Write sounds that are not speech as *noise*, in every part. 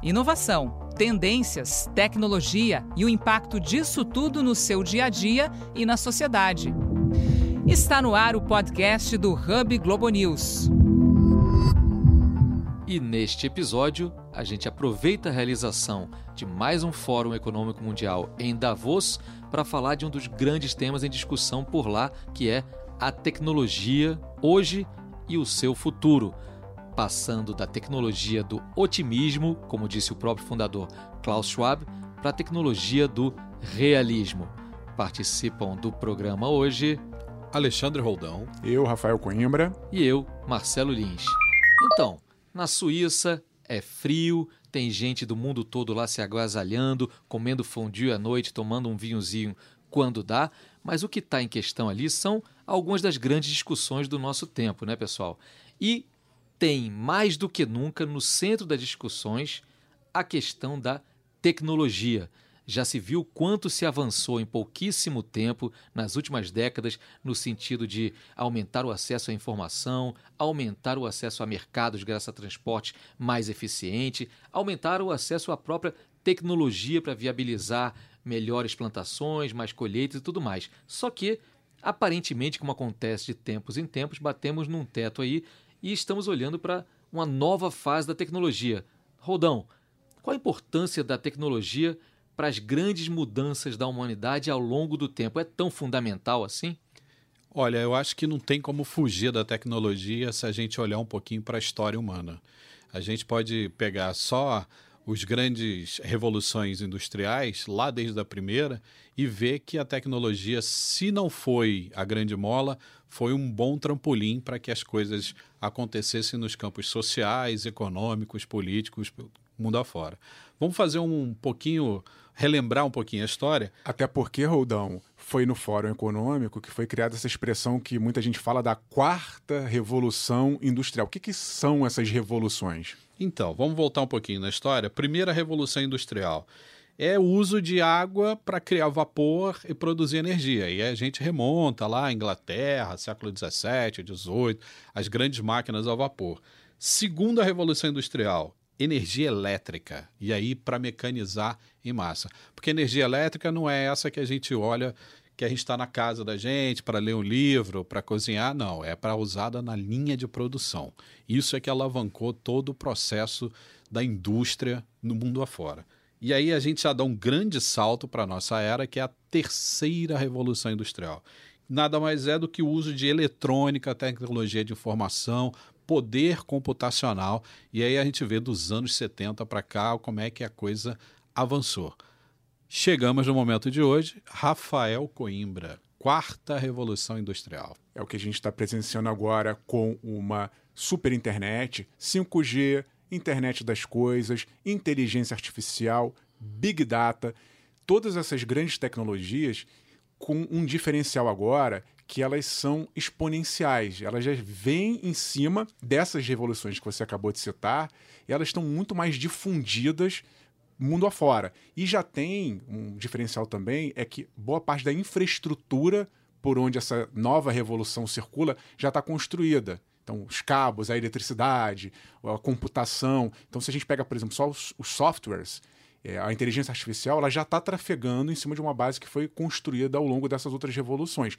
Inovação, tendências, tecnologia e o impacto disso tudo no seu dia a dia e na sociedade. Está no ar o podcast do Hub Globo News. E neste episódio, a gente aproveita a realização de mais um Fórum Econômico Mundial em Davos para falar de um dos grandes temas em discussão por lá, que é a tecnologia hoje e o seu futuro. Passando da tecnologia do otimismo, como disse o próprio fundador Klaus Schwab, para a tecnologia do realismo. Participam do programa hoje Alexandre Roldão, eu, Rafael Coimbra e eu, Marcelo Lins. Então, na Suíça é frio, tem gente do mundo todo lá se agasalhando, comendo fondue à noite, tomando um vinhozinho quando dá, mas o que está em questão ali são algumas das grandes discussões do nosso tempo, né, pessoal? E tem mais do que nunca no centro das discussões a questão da tecnologia já se viu quanto se avançou em pouquíssimo tempo nas últimas décadas no sentido de aumentar o acesso à informação, aumentar o acesso a mercados graças a transporte mais eficiente, aumentar o acesso à própria tecnologia para viabilizar melhores plantações, mais colheitas e tudo mais. Só que, aparentemente, como acontece de tempos em tempos, batemos num teto aí e estamos olhando para uma nova fase da tecnologia. Rodão, qual a importância da tecnologia para as grandes mudanças da humanidade ao longo do tempo. É tão fundamental assim? Olha, eu acho que não tem como fugir da tecnologia se a gente olhar um pouquinho para a história humana. A gente pode pegar só os grandes revoluções industriais, lá desde a primeira, e ver que a tecnologia, se não foi a grande mola, foi um bom trampolim para que as coisas acontecessem nos campos sociais, econômicos, políticos, mundo afora. Vamos fazer um pouquinho relembrar um pouquinho a história. Até porque, Roldão, foi no Fórum Econômico que foi criada essa expressão que muita gente fala da quarta revolução industrial. O que, que são essas revoluções? Então, vamos voltar um pouquinho na história. Primeira revolução industrial é o uso de água para criar vapor e produzir energia. E a gente remonta lá à Inglaterra, século XVII, XVIII, as grandes máquinas a vapor. Segunda revolução industrial, energia elétrica. E aí para mecanizar em massa. Porque energia elétrica não é essa que a gente olha que a gente está na casa da gente para ler um livro, para cozinhar, não, é para usada na linha de produção. Isso é que alavancou todo o processo da indústria no mundo afora. E aí a gente já dá um grande salto para a nossa era, que é a terceira revolução industrial. Nada mais é do que o uso de eletrônica, tecnologia de informação, poder computacional. E aí a gente vê dos anos 70 para cá como é que a coisa avançou. Chegamos no momento de hoje, Rafael Coimbra, quarta revolução industrial. É o que a gente está presenciando agora com uma super internet, 5G, internet das coisas, inteligência artificial, big data, todas essas grandes tecnologias com um diferencial agora que elas são exponenciais. Elas já vêm em cima dessas revoluções que você acabou de citar, e elas estão muito mais difundidas mundo afora. E já tem um diferencial também, é que boa parte da infraestrutura por onde essa nova revolução circula já está construída. Então, os cabos, a eletricidade, a computação. Então, se a gente pega, por exemplo, só os, os softwares, é, a inteligência artificial ela já está trafegando em cima de uma base que foi construída ao longo dessas outras revoluções.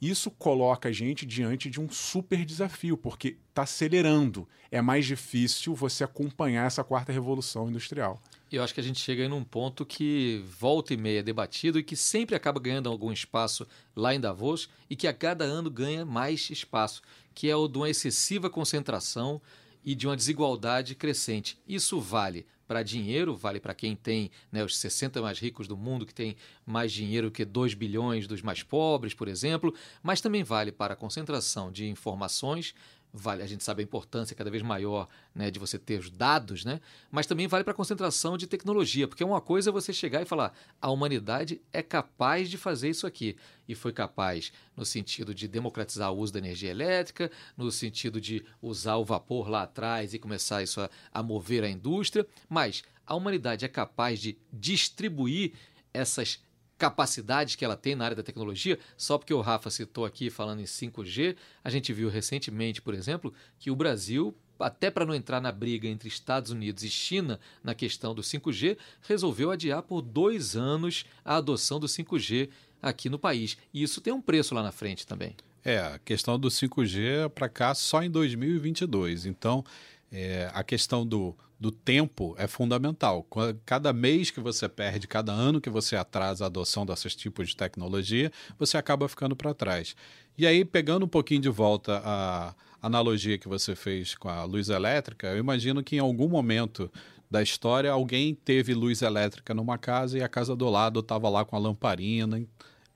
Isso coloca a gente diante de um super desafio, porque está acelerando. É mais difícil você acompanhar essa quarta revolução industrial. Eu acho que a gente chega em um ponto que volta e meia é debatido e que sempre acaba ganhando algum espaço lá em Davos e que a cada ano ganha mais espaço, que é o de uma excessiva concentração e de uma desigualdade crescente. Isso vale para dinheiro, vale para quem tem né, os 60 mais ricos do mundo, que tem mais dinheiro que 2 bilhões dos mais pobres, por exemplo, mas também vale para a concentração de informações, vale, a gente sabe a importância cada vez maior né, de você ter os dados, né? mas também vale para a concentração de tecnologia, porque uma coisa é você chegar e falar a humanidade é capaz de fazer isso aqui, e foi capaz no sentido de democratizar o uso da energia elétrica, no sentido de usar o vapor lá atrás e começar isso a, a mover a indústria, mas a humanidade é capaz de distribuir essas capacidades que ela tem na área da tecnologia, só porque o Rafa citou aqui falando em 5G, a gente viu recentemente, por exemplo, que o Brasil até para não entrar na briga entre Estados Unidos e China na questão do 5G, resolveu adiar por dois anos a adoção do 5G aqui no país. E isso tem um preço lá na frente também. É, a questão do 5G para cá só em 2022. Então, é, a questão do, do tempo é fundamental. Cada mês que você perde, cada ano que você atrasa a adoção desses tipos de tecnologia, você acaba ficando para trás. E aí, pegando um pouquinho de volta a analogia que você fez com a luz elétrica, eu imagino que em algum momento da história alguém teve luz elétrica numa casa e a casa do lado estava lá com a lamparina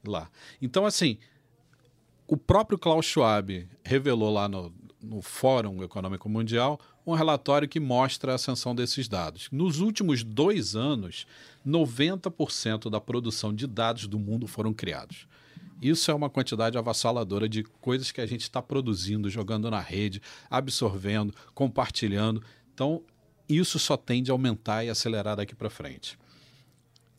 lá. Então, assim, o próprio Klaus Schwab revelou lá no, no Fórum Econômico Mundial um relatório que mostra a ascensão desses dados. Nos últimos dois anos, 90% da produção de dados do mundo foram criados. Isso é uma quantidade avassaladora de coisas que a gente está produzindo, jogando na rede, absorvendo, compartilhando. Então, isso só tende a aumentar e acelerar daqui para frente.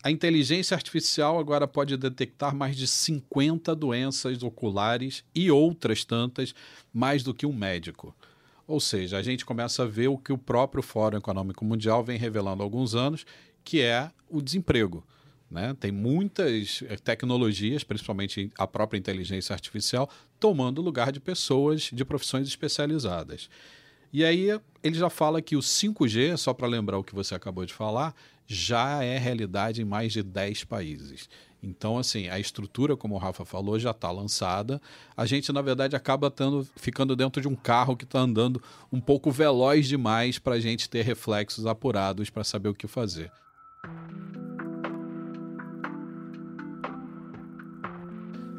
A inteligência artificial agora pode detectar mais de 50 doenças oculares e outras tantas, mais do que um médico. Ou seja, a gente começa a ver o que o próprio Fórum Econômico Mundial vem revelando há alguns anos, que é o desemprego. Né? Tem muitas eh, tecnologias, principalmente a própria inteligência artificial, tomando lugar de pessoas de profissões especializadas. E aí ele já fala que o 5G, só para lembrar o que você acabou de falar, já é realidade em mais de 10 países. Então, assim, a estrutura, como o Rafa falou, já está lançada. A gente, na verdade, acaba tando, ficando dentro de um carro que está andando um pouco veloz demais para a gente ter reflexos apurados para saber o que fazer.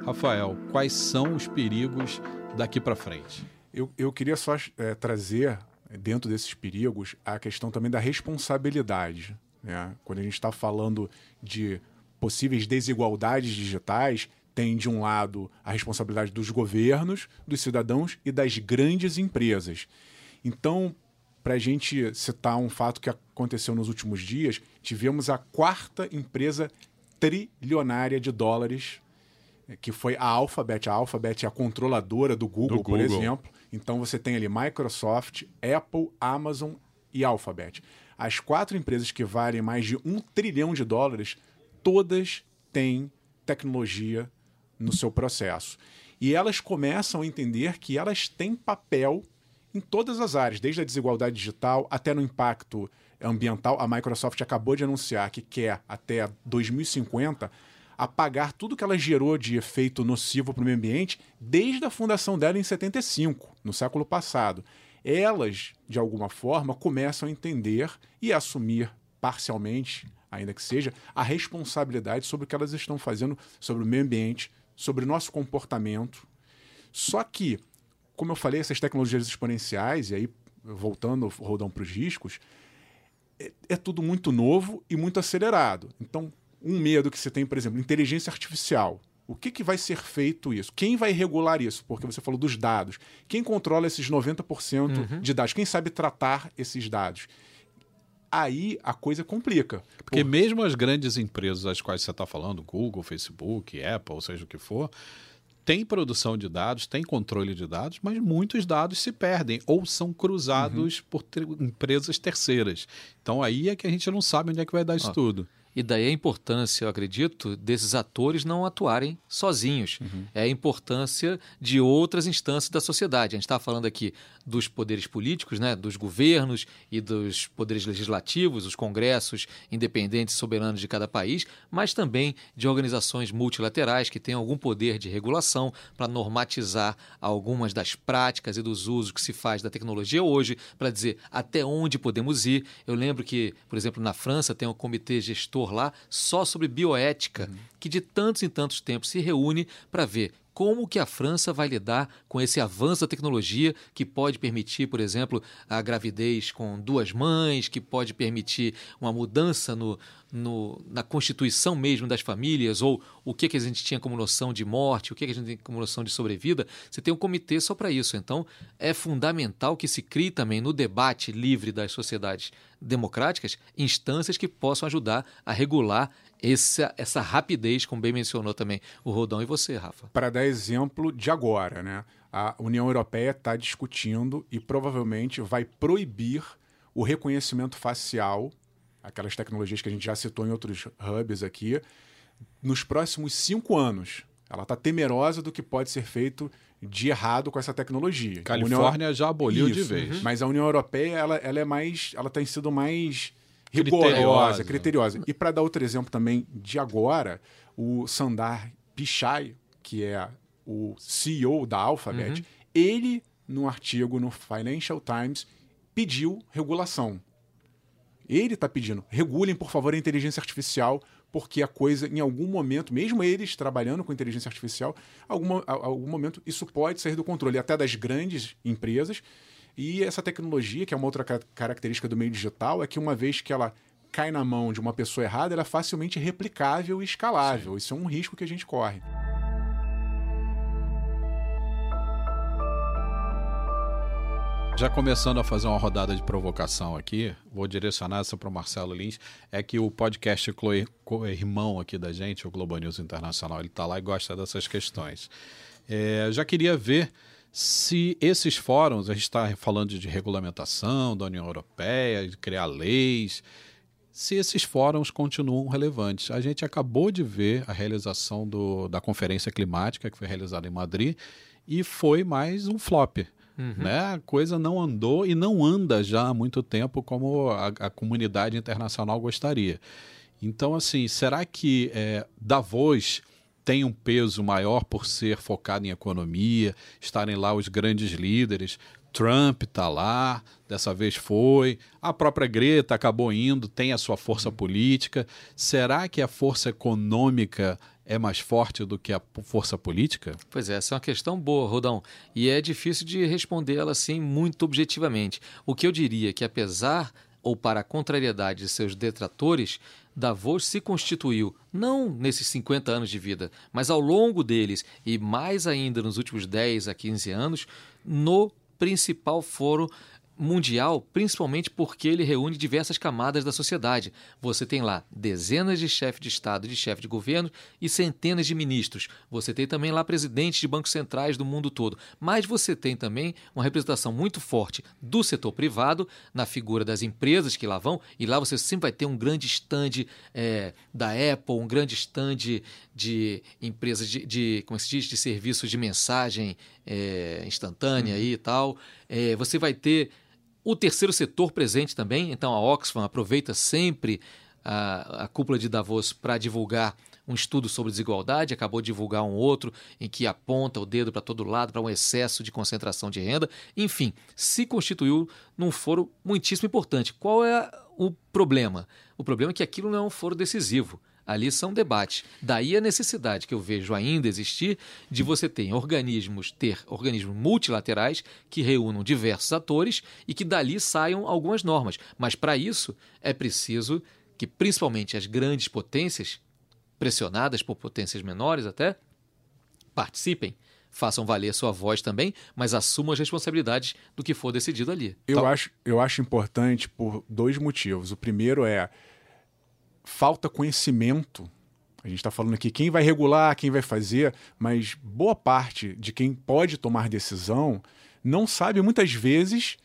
Rafael, quais são os perigos daqui para frente? Eu, eu queria só é, trazer, dentro desses perigos, a questão também da responsabilidade. Né? Quando a gente está falando de possíveis desigualdades digitais, tem de um lado a responsabilidade dos governos, dos cidadãos e das grandes empresas. Então, para a gente citar um fato que aconteceu nos últimos dias, tivemos a quarta empresa trilionária de dólares, que foi a Alphabet. A Alphabet é a controladora do Google, do Google. por exemplo. Então você tem ali Microsoft, Apple, Amazon e Alphabet. As quatro empresas que valem mais de um trilhão de dólares todas têm tecnologia no seu processo. E elas começam a entender que elas têm papel em todas as áreas, desde a desigualdade digital até no impacto ambiental. A Microsoft acabou de anunciar que quer, até 2050, apagar tudo que ela gerou de efeito nocivo para o meio ambiente desde a fundação dela em 75, no século passado. Elas, de alguma forma, começam a entender e a assumir parcialmente ainda que seja, a responsabilidade sobre o que elas estão fazendo sobre o meio ambiente, sobre o nosso comportamento. Só que, como eu falei, essas tecnologias exponenciais, e aí voltando rodão para os riscos, é, é tudo muito novo e muito acelerado. Então, um medo que você tem, por exemplo, inteligência artificial. O que, que vai ser feito isso? Quem vai regular isso? Porque você falou dos dados. Quem controla esses 90% uhum. de dados? Quem sabe tratar esses dados? aí a coisa complica. Porque Por... mesmo as grandes empresas às quais você está falando, Google, Facebook, Apple, seja o que for, tem produção de dados, tem controle de dados, mas muitos dados se perdem ou são cruzados uhum. por ter empresas terceiras. Então aí é que a gente não sabe onde é que vai dar isso tudo. E daí a importância, eu acredito, desses atores não atuarem sozinhos. Uhum. É a importância de outras instâncias da sociedade. A gente está falando aqui dos poderes políticos, né, dos governos e dos poderes legislativos, os congressos independentes e soberanos de cada país, mas também de organizações multilaterais que têm algum poder de regulação para normatizar algumas das práticas e dos usos que se faz da tecnologia hoje, para dizer até onde podemos ir. Eu lembro que, por exemplo, na França tem um comitê gestor lá só sobre bioética, uhum. que de tantos em tantos tempos se reúne para ver como que a França vai lidar com esse avanço da tecnologia que pode permitir, por exemplo, a gravidez com duas mães, que pode permitir uma mudança no, no, na constituição mesmo das famílias, ou o que, que a gente tinha como noção de morte, o que, que a gente tem como noção de sobrevida. Você tem um comitê só para isso. Então, é fundamental que se crie também no debate livre das sociedades democráticas instâncias que possam ajudar a regular essa, essa rapidez, como bem mencionou também o Rodão e você, Rafa. Para dar exemplo de agora, né? a União Europeia está discutindo e provavelmente vai proibir o reconhecimento facial, aquelas tecnologias que a gente já citou em outros hubs aqui, nos próximos cinco anos. Ela está temerosa do que pode ser feito de errado com essa tecnologia. Califórnia União... já aboliu Isso, de vez. Mas a União Europeia, ela, ela é mais. Ela tem sido mais rigorosa, criteriosa. criteriosa. E para dar outro exemplo também de agora, o Sandar Pichai, que é o CEO da Alphabet, uhum. ele, num artigo no Financial Times, pediu regulação. Ele está pedindo, regulem, por favor, a inteligência artificial porque a coisa, em algum momento, mesmo eles trabalhando com inteligência artificial, alguma, algum momento isso pode sair do controle, até das grandes empresas. E essa tecnologia, que é uma outra característica do meio digital, é que uma vez que ela cai na mão de uma pessoa errada, ela é facilmente replicável e escalável. Sim. Isso é um risco que a gente corre. Já começando a fazer uma rodada de provocação aqui, vou direcionar essa para o Marcelo Lins, é que o podcast irmão aqui da gente, o Globo News Internacional, ele está lá e gosta dessas questões. É, já queria ver se esses fóruns, a gente está falando de regulamentação da União Europeia, de criar leis, se esses fóruns continuam relevantes. A gente acabou de ver a realização do, da Conferência Climática, que foi realizada em Madrid, e foi mais um flop. Uhum. Né? A coisa não andou e não anda já há muito tempo como a, a comunidade internacional gostaria. Então, assim, será que é, Davos tem um peso maior por ser focado em economia, estarem lá os grandes líderes? Trump está lá, dessa vez foi. A própria Greta acabou indo, tem a sua força uhum. política. Será que a força econômica é mais forte do que a força política? Pois é, essa é uma questão boa, Rodão. E é difícil de responder ela assim muito objetivamente. O que eu diria é que, apesar ou para a contrariedade de seus detratores, Davos se constituiu, não nesses 50 anos de vida, mas ao longo deles e mais ainda nos últimos 10 a 15 anos, no principal foro mundial, principalmente porque ele reúne diversas camadas da sociedade. Você tem lá dezenas de chefes de Estado e de chefes de governo e centenas de ministros. Você tem também lá presidentes de bancos centrais do mundo todo. Mas você tem também uma representação muito forte do setor privado, na figura das empresas que lá vão, e lá você sempre vai ter um grande stand é, da Apple, um grande stand de empresas de, de, como é se diz, de serviços de mensagem é, instantânea uhum. e tal. É, você vai ter o terceiro setor presente também, então a Oxfam aproveita sempre a, a cúpula de Davos para divulgar um estudo sobre desigualdade, acabou de divulgar um outro em que aponta o dedo para todo lado para um excesso de concentração de renda. Enfim, se constituiu num foro muitíssimo importante. Qual é o problema? O problema é que aquilo não é um foro decisivo. Ali são debates. Daí a necessidade que eu vejo ainda existir de você ter organismos, ter organismos multilaterais que reúnam diversos atores e que dali saiam algumas normas. Mas para isso é preciso que principalmente as grandes potências, pressionadas por potências menores até, participem façam valer a sua voz também, mas assumam as responsabilidades do que for decidido ali. Eu, então... acho, eu acho importante por dois motivos. O primeiro é falta conhecimento. A gente está falando aqui quem vai regular, quem vai fazer, mas boa parte de quem pode tomar decisão não sabe muitas vezes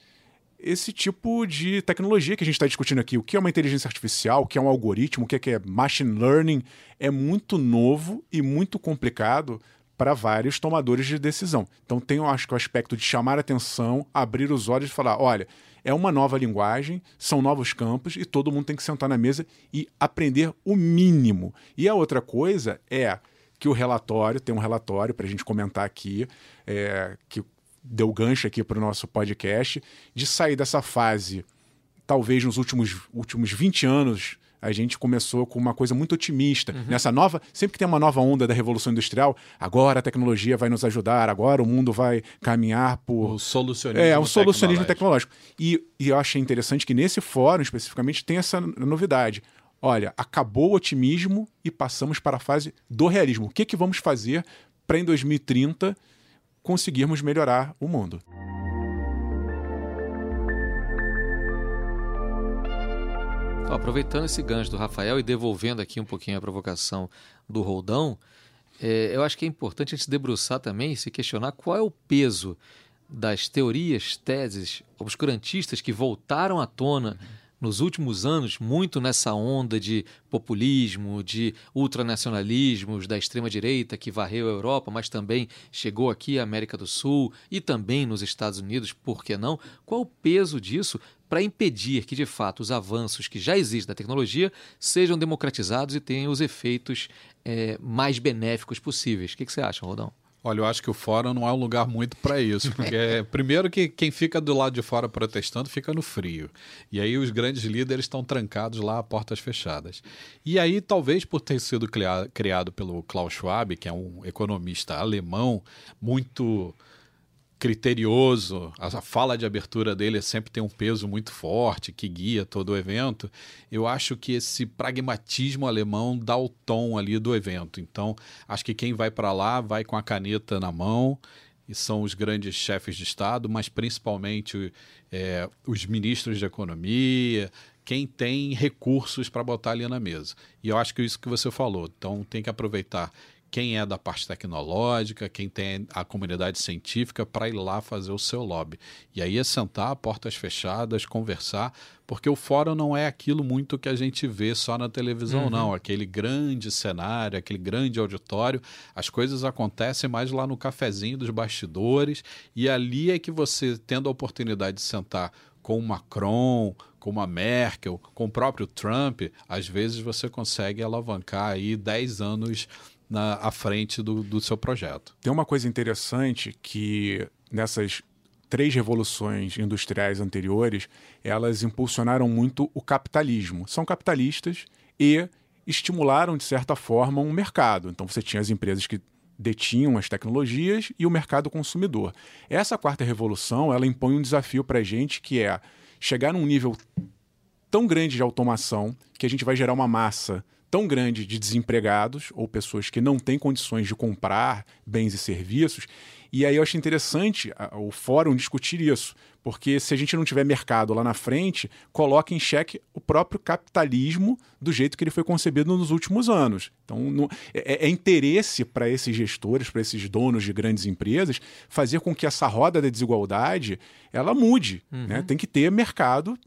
esse tipo de tecnologia que a gente está discutindo aqui. O que é uma inteligência artificial, o que é um algoritmo, o que é, é machine learning, é muito novo e muito complicado para vários tomadores de decisão. Então tem, acho que o aspecto de chamar atenção, abrir os olhos e falar, olha, é uma nova linguagem, são novos campos e todo mundo tem que sentar na mesa e aprender o mínimo. E a outra coisa é que o relatório, tem um relatório para a gente comentar aqui, é, que deu gancho aqui para o nosso podcast, de sair dessa fase, talvez nos últimos, últimos 20 anos a gente começou com uma coisa muito otimista. Uhum. Nessa nova, sempre que tem uma nova onda da revolução industrial, agora a tecnologia vai nos ajudar, agora o mundo vai caminhar por o solucionismo, é, o solucionismo tecnológico. E, e eu achei interessante que nesse fórum especificamente tem essa novidade. Olha, acabou o otimismo e passamos para a fase do realismo. O que, que vamos fazer para em 2030 conseguirmos melhorar o mundo? Aproveitando esse gancho do Rafael e devolvendo aqui um pouquinho a provocação do Roldão, é, eu acho que é importante a gente debruçar também, se questionar qual é o peso das teorias, teses obscurantistas que voltaram à tona nos últimos anos, muito nessa onda de populismo, de ultranacionalismos da extrema-direita que varreu a Europa, mas também chegou aqui à América do Sul e também nos Estados Unidos, por que não? Qual o peso disso para impedir que, de fato, os avanços que já existem da tecnologia sejam democratizados e tenham os efeitos é, mais benéficos possíveis? O que, que você acha, Rodão? Olha, eu acho que o fórum não é um lugar muito para isso, porque *laughs* primeiro que quem fica do lado de fora protestando fica no frio. E aí os grandes líderes estão trancados lá a portas fechadas. E aí, talvez por ter sido criado pelo Klaus Schwab, que é um economista alemão muito criterioso, a fala de abertura dele sempre tem um peso muito forte que guia todo o evento. Eu acho que esse pragmatismo alemão dá o tom ali do evento. Então, acho que quem vai para lá vai com a caneta na mão e são os grandes chefes de Estado, mas principalmente é, os ministros de economia, quem tem recursos para botar ali na mesa. E eu acho que isso que você falou. Então, tem que aproveitar quem é da parte tecnológica, quem tem a comunidade científica para ir lá fazer o seu lobby. E aí é sentar, portas fechadas, conversar, porque o fórum não é aquilo muito que a gente vê só na televisão, uhum. não. Aquele grande cenário, aquele grande auditório. As coisas acontecem mais lá no cafezinho dos bastidores, e ali é que você, tendo a oportunidade de sentar com o Macron, com a Merkel, com o próprio Trump, às vezes você consegue alavancar aí 10 anos na, à frente do, do seu projeto. Tem uma coisa interessante que nessas três revoluções industriais anteriores, elas impulsionaram muito o capitalismo. São capitalistas e estimularam, de certa forma, um mercado. Então você tinha as empresas que detinham as tecnologias e o mercado consumidor. Essa quarta revolução, ela impõe um desafio para a gente que é chegar num nível tão grande de automação que a gente vai gerar uma massa tão grande de desempregados ou pessoas que não têm condições de comprar bens e serviços. E aí eu acho interessante o fórum discutir isso, porque se a gente não tiver mercado lá na frente, coloca em xeque o próprio capitalismo do jeito que ele foi concebido nos últimos anos. Então não, é, é interesse para esses gestores, para esses donos de grandes empresas, fazer com que essa roda da desigualdade ela mude. Né? Uhum. Né? Tem que ter mercado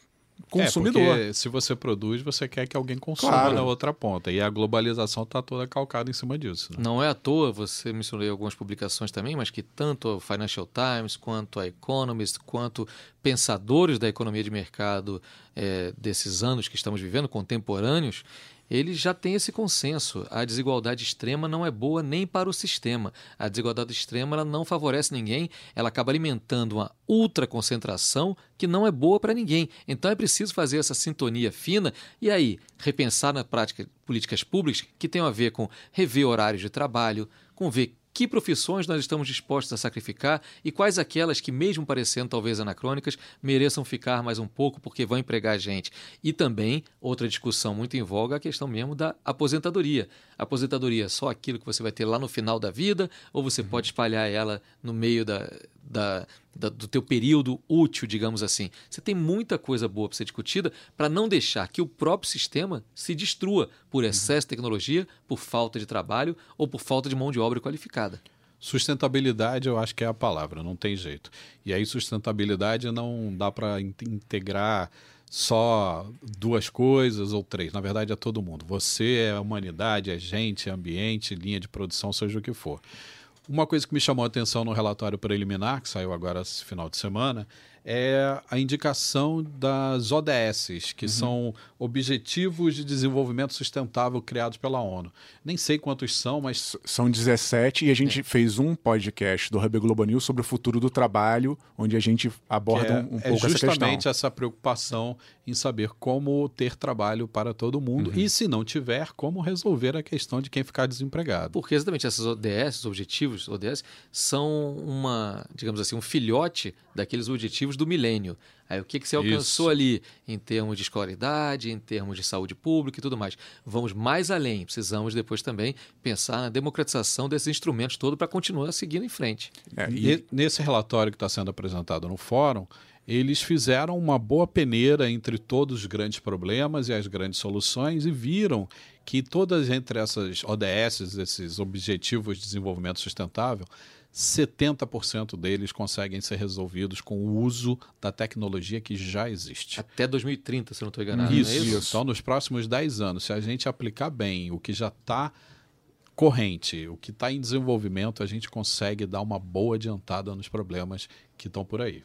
consumidor. É porque se você produz, você quer que alguém consuma claro. na outra ponta. E a globalização está toda calcada em cima disso. Né? Não é à toa, você mencionou algumas publicações também, mas que tanto o Financial Times, quanto a Economist, quanto pensadores da economia de mercado é, desses anos que estamos vivendo, contemporâneos, ele já tem esse consenso. A desigualdade extrema não é boa nem para o sistema. A desigualdade extrema ela não favorece ninguém, ela acaba alimentando uma ultraconcentração que não é boa para ninguém. Então é preciso fazer essa sintonia fina e aí repensar na prática políticas públicas que tenham a ver com rever horários de trabalho, com ver que profissões nós estamos dispostos a sacrificar e quais aquelas que, mesmo parecendo talvez anacrônicas, mereçam ficar mais um pouco porque vão empregar gente. E também, outra discussão muito em voga, a questão mesmo da aposentadoria. aposentadoria é só aquilo que você vai ter lá no final da vida ou você uhum. pode espalhar ela no meio da, da, da, do teu período útil, digamos assim. Você tem muita coisa boa para ser discutida para não deixar que o próprio sistema se destrua por uhum. excesso de tecnologia, por falta de trabalho ou por falta de mão de obra qualificada. Sustentabilidade, eu acho que é a palavra, não tem jeito. E aí, sustentabilidade não dá para integrar só duas coisas ou três. Na verdade, é todo mundo. Você é a humanidade, é gente, é ambiente, linha de produção, seja o que for. Uma coisa que me chamou a atenção no relatório preliminar, que saiu agora esse final de semana, é a indicação das ODS, que uhum. são Objetivos de Desenvolvimento Sustentável criados pela ONU. Nem sei quantos são, mas. São 17 e a gente é. fez um podcast do Hub Globo News sobre o futuro do trabalho, onde a gente aborda é, um, um pouco essa questão. É justamente essa preocupação em saber como ter trabalho para todo mundo uhum. e, se não tiver, como resolver a questão de quem ficar desempregado. Porque exatamente essas ODS, objetivos ODS, são uma, digamos assim, um filhote daqueles objetivos do milênio. Aí o que, que você alcançou Isso. ali em termos de escolaridade, em termos de saúde pública e tudo mais. Vamos mais além. Precisamos depois também pensar na democratização desses instrumentos todos para continuar seguindo em frente. É, e... Nesse relatório que está sendo apresentado no fórum, eles fizeram uma boa peneira entre todos os grandes problemas e as grandes soluções e viram que todas entre essas ODS, esses Objetivos de Desenvolvimento Sustentável, 70% deles conseguem ser resolvidos com o uso da tecnologia que já existe. Até 2030, se eu não estou enganado. Isso, é isso. Então, nos próximos 10 anos, se a gente aplicar bem o que já está corrente, o que está em desenvolvimento, a gente consegue dar uma boa adiantada nos problemas que estão por aí.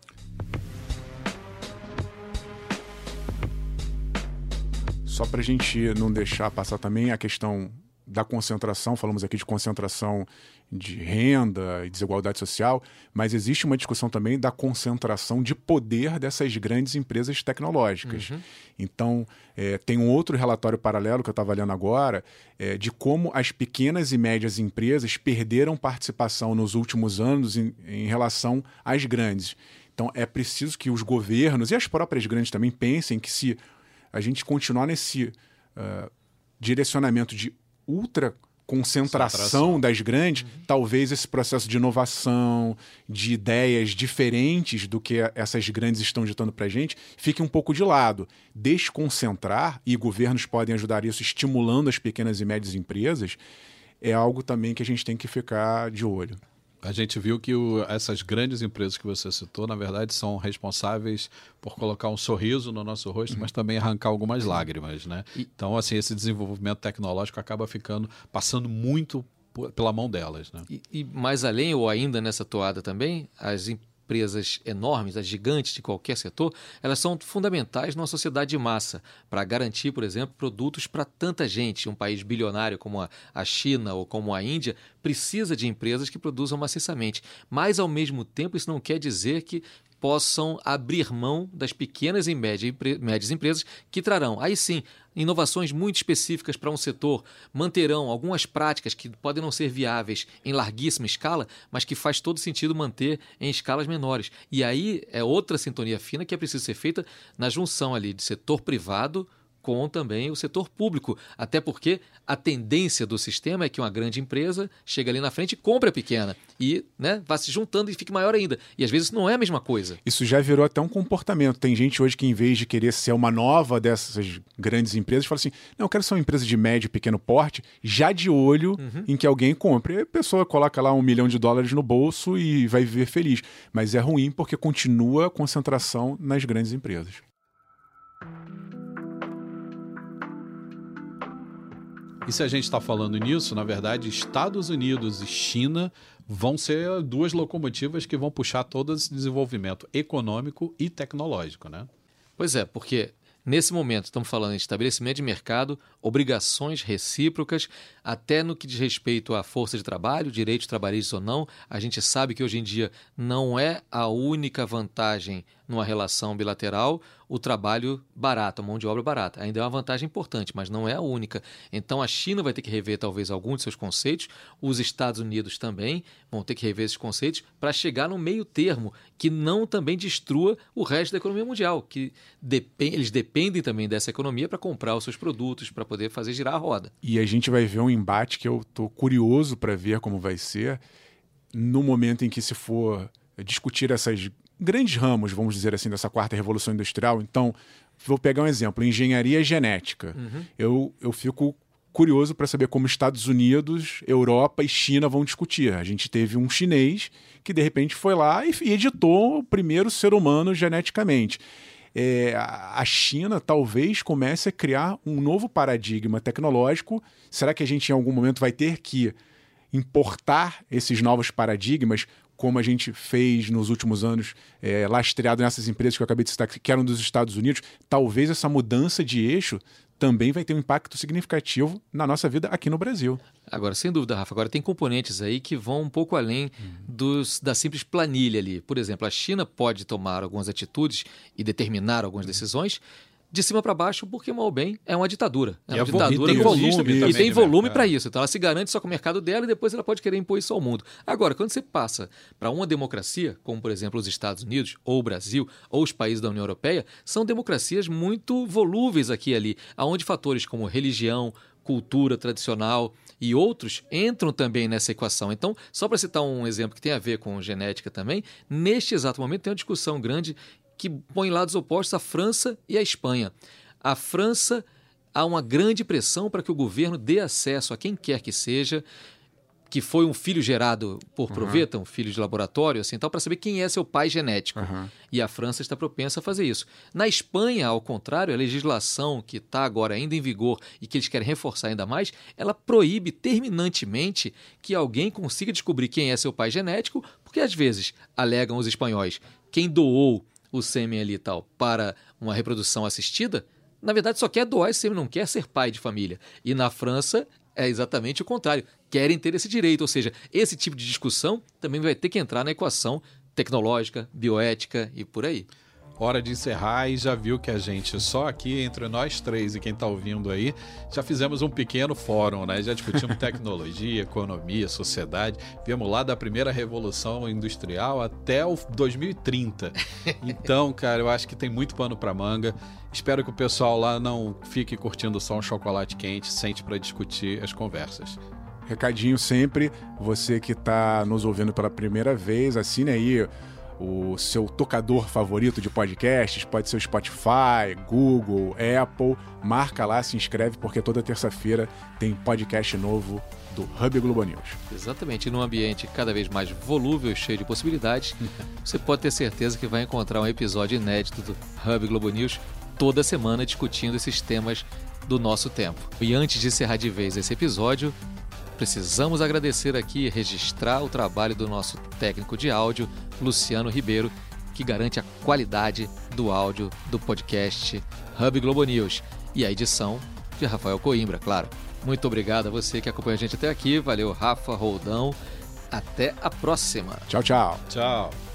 Só para a gente não deixar passar também a questão da concentração, falamos aqui de concentração de renda e desigualdade social, mas existe uma discussão também da concentração de poder dessas grandes empresas tecnológicas. Uhum. Então, é, tem um outro relatório paralelo que eu estava lendo agora, é, de como as pequenas e médias empresas perderam participação nos últimos anos em, em relação às grandes. Então, é preciso que os governos e as próprias grandes também pensem que se a gente continuar nesse uh, direcionamento de ultra concentração das grandes, uhum. talvez esse processo de inovação, de ideias diferentes do que essas grandes estão ditando para a gente, fique um pouco de lado. Desconcentrar, e governos podem ajudar isso estimulando as pequenas e médias empresas, é algo também que a gente tem que ficar de olho a gente viu que o, essas grandes empresas que você citou, na verdade, são responsáveis por colocar um sorriso no nosso rosto, uhum. mas também arrancar algumas lágrimas, né? E... Então, assim, esse desenvolvimento tecnológico acaba ficando, passando muito pela mão delas, né? E, e mais além, ou ainda nessa toada também, as empresas enormes, as gigantes de qualquer setor, elas são fundamentais numa sociedade de massa para garantir, por exemplo, produtos para tanta gente. Um país bilionário como a China ou como a Índia precisa de empresas que produzam maciçamente. Mas, ao mesmo tempo, isso não quer dizer que possam abrir mão das pequenas e médias empresas que trarão, aí sim, inovações muito específicas para um setor, manterão algumas práticas que podem não ser viáveis em larguíssima escala, mas que faz todo sentido manter em escalas menores. E aí é outra sintonia fina que é preciso ser feita na junção ali de setor privado com também o setor público. Até porque a tendência do sistema é que uma grande empresa chega ali na frente e compra a pequena. E né, vá se juntando e fique maior ainda. E às vezes não é a mesma coisa. Isso já virou até um comportamento. Tem gente hoje que, em vez de querer ser uma nova dessas grandes empresas, fala assim: não, eu quero ser uma empresa de médio e pequeno porte, já de olho uhum. em que alguém compre. E a pessoa coloca lá um milhão de dólares no bolso e vai viver feliz. Mas é ruim porque continua a concentração nas grandes empresas. E se a gente está falando nisso, na verdade, Estados Unidos e China vão ser duas locomotivas que vão puxar todo esse desenvolvimento econômico e tecnológico, né? Pois é, porque Nesse momento, estamos falando em estabelecimento de mercado, obrigações recíprocas, até no que diz respeito à força de trabalho, direitos trabalhistas ou não. A gente sabe que hoje em dia não é a única vantagem numa relação bilateral o trabalho barato, a mão de obra barata. Ainda é uma vantagem importante, mas não é a única. Então a China vai ter que rever talvez alguns de seus conceitos, os Estados Unidos também vão ter que rever esses conceitos para chegar no meio termo que não também destrua o resto da economia mundial, que eles dependem também dessa economia para comprar os seus produtos, para poder fazer girar a roda. E a gente vai ver um embate que eu estou curioso para ver como vai ser no momento em que se for discutir essas grandes ramos, vamos dizer assim, dessa quarta revolução industrial. Então, vou pegar um exemplo: engenharia genética. Uhum. Eu, eu fico curioso para saber como Estados Unidos, Europa e China vão discutir. A gente teve um chinês que de repente foi lá e, editou o primeiro ser humano geneticamente. É, a China talvez comece a criar um novo paradigma tecnológico. Será que a gente em algum momento vai ter que importar esses novos paradigmas como a gente fez nos últimos anos, é, lastreado nessas empresas que eu acabei de citar, que eram dos Estados Unidos, talvez essa mudança de eixo também vai ter um impacto significativo na nossa vida aqui no Brasil. Agora, sem dúvida, Rafa, agora tem componentes aí que vão um pouco além uhum. dos, da simples planilha ali. Por exemplo, a China pode tomar algumas atitudes e determinar algumas decisões de cima para baixo, porque mal bem é uma ditadura. É uma ditadura tem volume, e tem volume para isso. Então ela se garante só com o mercado dela e depois ela pode querer impor isso ao mundo. Agora, quando você passa para uma democracia, como por exemplo os Estados Unidos, ou o Brasil, ou os países da União Europeia, são democracias muito volúveis aqui e ali, onde fatores como religião, cultura tradicional e outros entram também nessa equação. Então, só para citar um exemplo que tem a ver com genética também, neste exato momento tem uma discussão grande que põe lados opostos a França e a Espanha. A França há uma grande pressão para que o governo dê acesso a quem quer que seja que foi um filho gerado por proveta, uhum. um filho de laboratório, assim, tal, para saber quem é seu pai genético. Uhum. E a França está propensa a fazer isso. Na Espanha, ao contrário, a legislação que está agora ainda em vigor e que eles querem reforçar ainda mais, ela proíbe terminantemente que alguém consiga descobrir quem é seu pai genético, porque às vezes, alegam os espanhóis, quem doou o sêmen ali e tal para uma reprodução assistida, na verdade só quer doar esse sêmen, não quer ser pai de família. E na França é exatamente o contrário. Querem ter esse direito, ou seja, esse tipo de discussão também vai ter que entrar na equação tecnológica, bioética e por aí hora de encerrar e já viu que a gente, só aqui entre nós três e quem está ouvindo aí, já fizemos um pequeno fórum, né? Já discutimos *laughs* tecnologia, economia, sociedade. Viemos lá da primeira revolução industrial até o 2030. Então, cara, eu acho que tem muito pano para manga. Espero que o pessoal lá não fique curtindo só um chocolate quente, sente para discutir as conversas. Recadinho sempre, você que está nos ouvindo pela primeira vez, assine aí o seu tocador favorito de podcasts, pode ser o Spotify, Google, Apple. Marca lá, se inscreve, porque toda terça-feira tem podcast novo do Hub Globo News. Exatamente, num ambiente cada vez mais volúvel e cheio de possibilidades, *laughs* você pode ter certeza que vai encontrar um episódio inédito do Hub Globo News toda semana discutindo esses temas do nosso tempo. E antes de encerrar de vez esse episódio, precisamos agradecer aqui e registrar o trabalho do nosso técnico de áudio, Luciano Ribeiro, que garante a qualidade do áudio do podcast Hub Globo News e a edição de Rafael Coimbra, claro. Muito obrigado a você que acompanha a gente até aqui. Valeu, Rafa Roldão. Até a próxima. Tchau, tchau. Tchau.